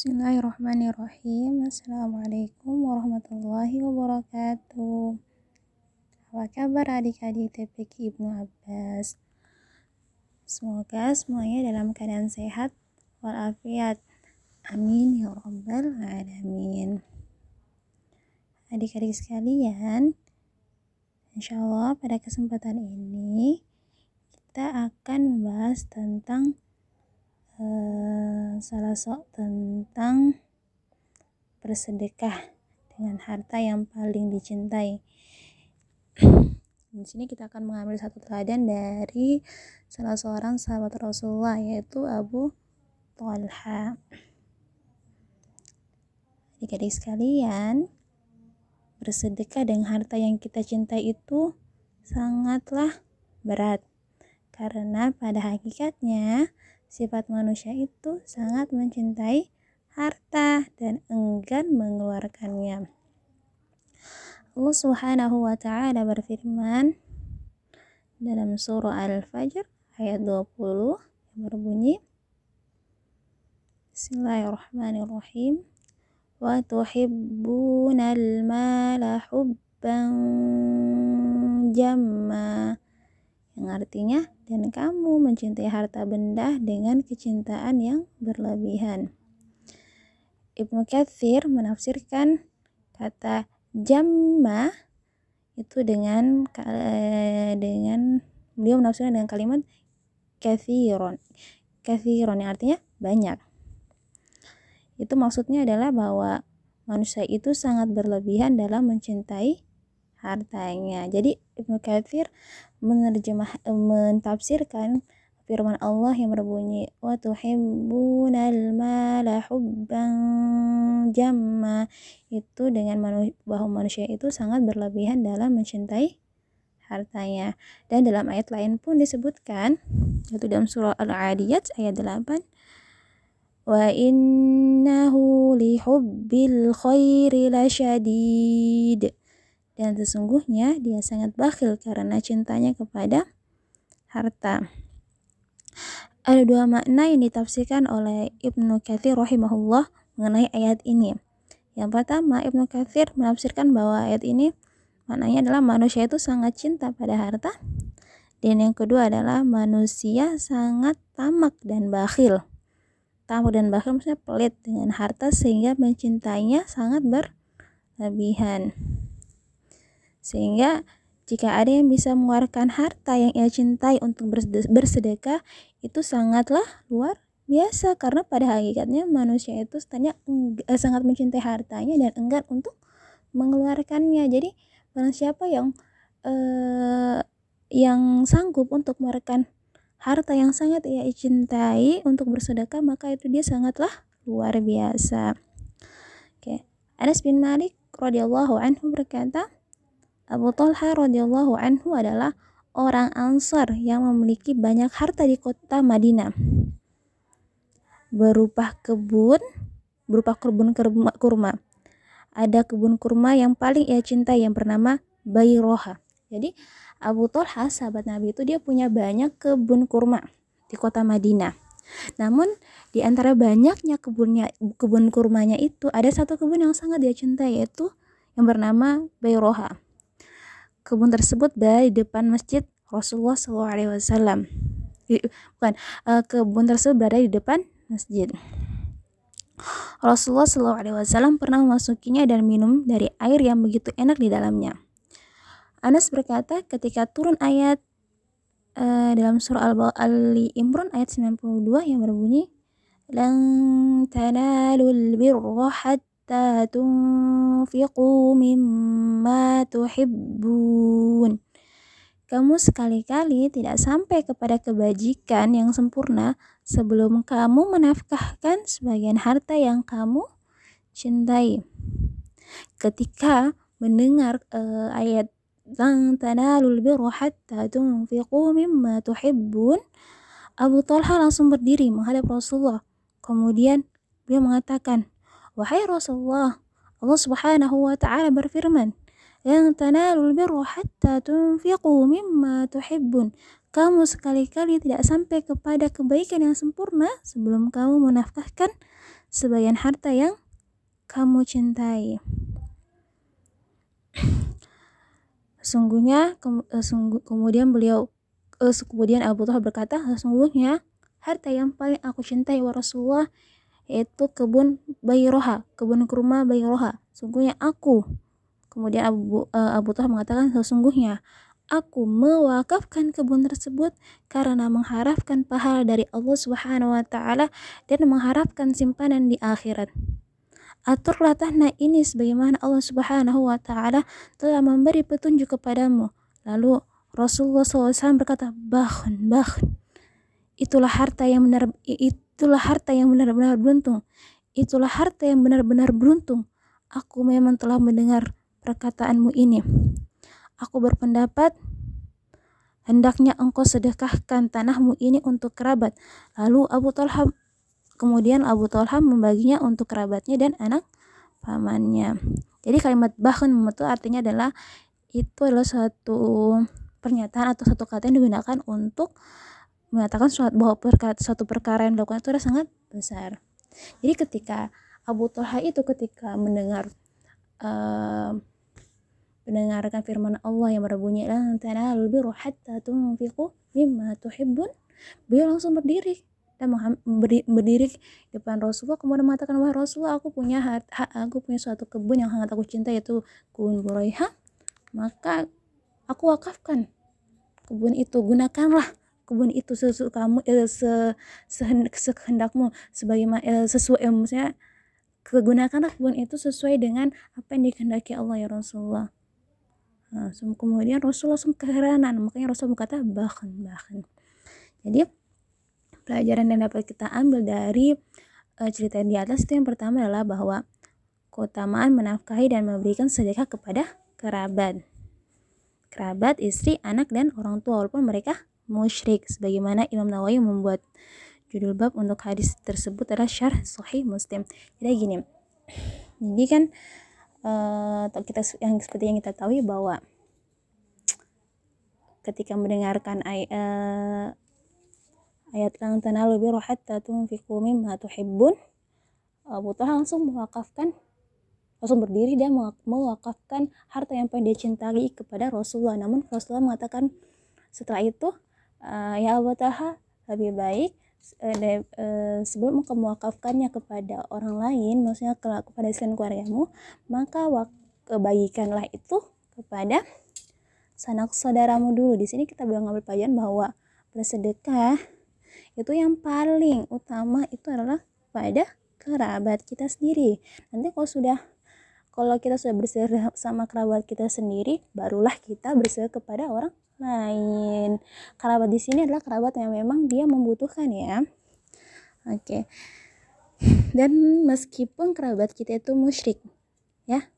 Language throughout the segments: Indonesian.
Bismillahirrahmanirrahim. Assalamualaikum warahmatullahi wabarakatuh. Apa kabar adik-adik TPQ Ibnu Abbas? Semoga semuanya dalam keadaan sehat walafiat. Amin ya rabbal alamin. Adik-adik sekalian, insya Allah pada kesempatan ini kita akan membahas tentang uh, salah satu tentang bersedekah dengan harta yang paling dicintai. Di sini kita akan mengambil satu teladan dari salah seorang sahabat Rasulullah yaitu Abu Talha. Adik-adik sekalian, bersedekah dengan harta yang kita cintai itu sangatlah berat. Karena pada hakikatnya Sifat manusia itu sangat mencintai harta dan enggan mengeluarkannya. Allah Subhanahu wa taala berfirman dalam surah Al-Fajr ayat 20 yang berbunyi Bismillahirrahmanirrahim wa tuhibbunal mala hubban jamma yang artinya dan kamu mencintai harta benda dengan kecintaan yang berlebihan. Ibnu Katsir menafsirkan kata jamma itu dengan eh, dengan beliau menafsirkan dengan kalimat kathiron. Kathiron yang artinya banyak. Itu maksudnya adalah bahwa manusia itu sangat berlebihan dalam mencintai hartanya. Jadi Ibnu Katsir menerjemah mentafsirkan firman Allah yang berbunyi wa tuhibbunal mala hubban jamma. Itu dengan bahwa manusia itu sangat berlebihan dalam mencintai hartanya. Dan dalam ayat lain pun disebutkan yaitu dalam surah Al-Adiyat ayat 8 wa innahu lihubbil khairi lasyadid dan sesungguhnya dia sangat bakhil karena cintanya kepada harta ada dua makna yang ditafsirkan oleh Ibnu Katsir rahimahullah mengenai ayat ini. Yang pertama, Ibnu Katsir menafsirkan bahwa ayat ini maknanya adalah manusia itu sangat cinta pada harta. Dan yang kedua adalah manusia sangat tamak dan bakhil. Tamak dan bakhil maksudnya pelit dengan harta sehingga mencintainya sangat berlebihan. Sehingga jika ada yang bisa mengeluarkan harta yang ia cintai untuk bersedekah, itu sangatlah luar biasa karena pada hakikatnya manusia itu setanya eh, sangat mencintai hartanya dan enggan untuk mengeluarkannya. Jadi barang siapa yang eh, yang sanggup untuk mengeluarkan harta yang sangat ia cintai untuk bersedekah maka itu dia sangatlah luar biasa. Oke. Anas bin Malik radhiyallahu anhu berkata, Abu Talha radhiyallahu anhu adalah orang Ansar yang memiliki banyak harta di kota Madinah. Berupa kebun, berupa kebun kurma. Ada kebun kurma yang paling ia cintai yang bernama Bayroha. Jadi Abu Talha sahabat Nabi itu dia punya banyak kebun kurma di kota Madinah. Namun di antara banyaknya kebunnya kebun kurmanya itu ada satu kebun yang sangat dia cintai yaitu yang bernama Bayroha. Kebun tersebut di depan masjid Rasulullah SAW. Bukan, uh, kebun tersebut berada di depan masjid. Rasulullah SAW pernah memasukinya dan minum dari air yang begitu enak di dalamnya. Anas berkata ketika turun ayat uh, dalam surah Al-Ali Imran ayat 92 yang berbunyi Lan tanalul birra hatta tunfiqu mimma tuhibbun. Kamu sekali-kali tidak sampai kepada kebajikan yang sempurna sebelum kamu menafkahkan sebagian harta yang kamu cintai. Ketika mendengar uh, ayat Lan tanalul birra hatta tunfiqu mimma tuhibbun Abu Talha langsung berdiri menghadap Rasulullah. Kemudian beliau mengatakan, Wahai Rasulullah, Allah Subhanahu wa taala berfirman, "Yang tanalul birra hatta tunfiqu mimma tuhibbun." Kamu sekali-kali tidak sampai kepada kebaikan yang sempurna sebelum kamu menafkahkan sebagian harta yang kamu cintai. Sungguhnya ke, uh, sungguh, kemudian beliau uh, kemudian Abu Talha berkata, sesungguhnya harta yang paling aku cintai wa Rasulullah yaitu kebun Bayroha, kebun kurma Bayroha. Sungguhnya aku. Kemudian Abu uh, Abu Talha mengatakan sesungguhnya aku mewakafkan kebun tersebut karena mengharapkan pahala dari Allah Subhanahu wa taala dan mengharapkan simpanan di akhirat. Aturlah tanah ini sebagaimana Allah Subhanahu wa taala telah memberi petunjuk kepadamu. Lalu Rasulullah SAW berkata, "Bahun, bahun." Itulah harta yang benar itulah harta yang benar-benar beruntung. Itulah harta yang benar-benar beruntung. Aku memang telah mendengar perkataanmu ini. Aku berpendapat hendaknya engkau sedekahkan tanahmu ini untuk kerabat. Lalu Abu Talha kemudian Abu Talha membaginya untuk kerabatnya dan anak pamannya. Jadi kalimat bahkan itu artinya adalah itu adalah suatu pernyataan atau satu kata yang digunakan untuk mengatakan suatu bahwa perkata, suatu perkara yang dilakukan itu adalah sangat besar. Jadi ketika Abu Talha itu ketika mendengar uh, mendengarkan firman Allah yang berbunyi lan tanalul birra hatta tunfiqu mimma tuhibbun beliau langsung berdiri dan berdiri depan Rasulullah kemudian mengatakan wahai Rasulullah aku punya hak, aku punya suatu kebun yang sangat aku cinta yaitu kebun Buraiha maka aku wakafkan kebun itu gunakanlah kebun itu sesuatu kamu eh, se, sehendakmu sebagaimana eh, sesuai eh, maksudnya kegunakanlah kebun itu sesuai dengan apa yang dikehendaki Allah ya Rasulullah Nah, kemudian Rasul langsung keheranan, makanya Rasul berkata bahkan bahkan. Jadi pelajaran yang dapat kita ambil dari uh, cerita yang di atas itu yang pertama adalah bahwa keutamaan menafkahi dan memberikan sedekah kepada kerabat. Kerabat, istri, anak, dan orang tua walaupun mereka musyrik. Sebagaimana Imam Nawawi membuat judul bab untuk hadis tersebut adalah syarh sahih muslim. Jadi gini, jadi kan uh, kita yang seperti yang kita tahu bahwa ketika mendengarkan ay uh, ayat lan tanalu birra hatta tunfiqu mimma tuhibbun Abu Talha langsung mewakafkan langsung berdiri dan mewakafkan harta yang paling dia cintai kepada Rasulullah namun Rasulullah mengatakan setelah itu uh, ya Abu Talha lebih baik uh, uh, sebelum engkau mewakafkannya kepada orang lain maksudnya kepada selain keluargamu maka bagikanlah itu kepada sanak saudaramu dulu. Di sini kita bilang ngambil pelajaran bahwa bersedekah itu yang paling utama itu adalah pada kerabat kita sendiri. Nanti kalau sudah kalau kita sudah bersedekah sama kerabat kita sendiri barulah kita bersedekah kepada orang lain. Kerabat di sini adalah kerabat yang memang dia membutuhkan ya. Oke. Dan meskipun kerabat kita itu musyrik, ya,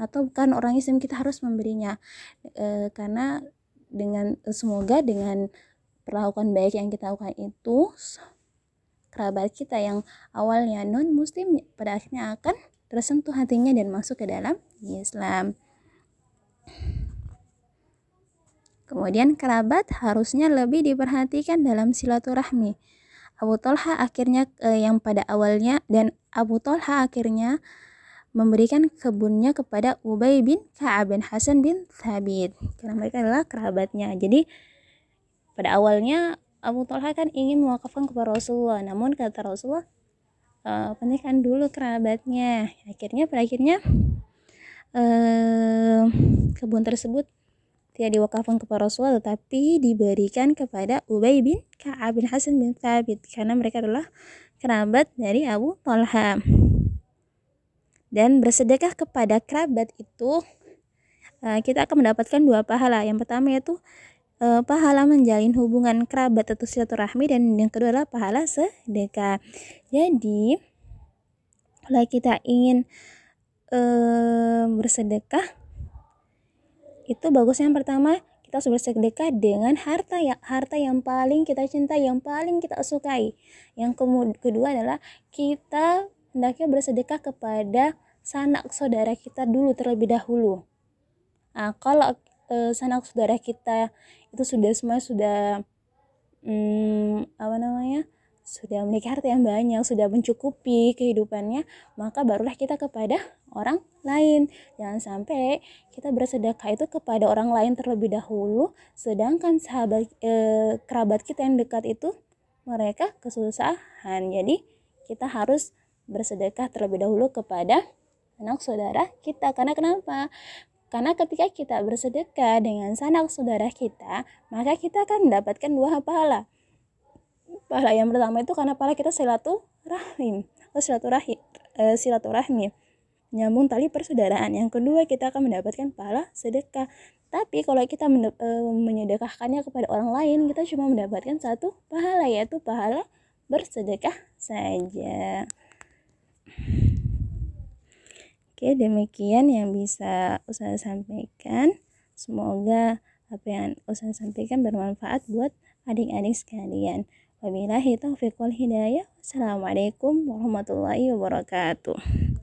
atau bukan orang Islam kita harus memberinya, e, karena dengan semoga dengan perlakuan baik yang kita lakukan itu kerabat kita yang awalnya non muslim pada akhirnya akan tersentuh hatinya dan masuk ke dalam Islam. Kemudian kerabat harusnya lebih diperhatikan dalam silaturahmi. Abu Talha akhirnya eh, yang pada awalnya dan Abu Talha akhirnya memberikan kebunnya kepada Ubay bin Ka'ab bin Hasan bin Thabit karena mereka adalah kerabatnya. Jadi pada awalnya Abu Talha kan ingin mewakafkan kepada Rasulullah, namun kata Rasulullah e, pentingkan dulu kerabatnya. Akhirnya pada akhirnya eh, kebun tersebut tidak diwakafkan kepada Rasulullah tetapi diberikan kepada Ubay bin Ka'ab bin Hasan bin Thabit karena mereka adalah kerabat dari Abu Talha dan bersedekah kepada kerabat itu uh, kita akan mendapatkan dua pahala yang pertama yaitu uh, pahala menjalin hubungan kerabat atau silaturahmi dan yang kedua adalah pahala sedekah. Jadi kalau kita ingin uh, bersedekah itu bagusnya yang pertama kita harus bersedekah dengan harta yang harta yang paling kita cintai yang paling kita sukai. Yang kedua adalah kita hendaknya bersedekah kepada sanak saudara kita dulu terlebih dahulu. Nah kalau e, sanak saudara kita itu sudah semua sudah hmm, apa namanya sudah memiliki harta yang banyak, sudah mencukupi kehidupannya, maka barulah kita kepada orang lain. Jangan sampai kita bersedekah itu kepada orang lain terlebih dahulu, sedangkan sahabat eh, kerabat kita yang dekat itu mereka kesusahan. Jadi kita harus bersedekah terlebih dahulu kepada anak saudara kita. Karena kenapa? Karena ketika kita bersedekah dengan sanak saudara kita, maka kita akan mendapatkan dua pahala. Pahala yang pertama itu karena pahala kita silaturahim atau silaturahim e, silaturahmi. Nyambung tali persaudaraan. Yang kedua kita akan mendapatkan pahala sedekah. Tapi kalau kita e, menyedekahkannya kepada orang lain kita cuma mendapatkan satu pahala yaitu pahala bersedekah saja Oke, demikian yang bisa usaha sampaikan. Semoga apa yang usaha sampaikan bermanfaat buat adik-adik sekalian. Wabillahi taufiq wal hidayah. Assalamualaikum warahmatullahi wabarakatuh.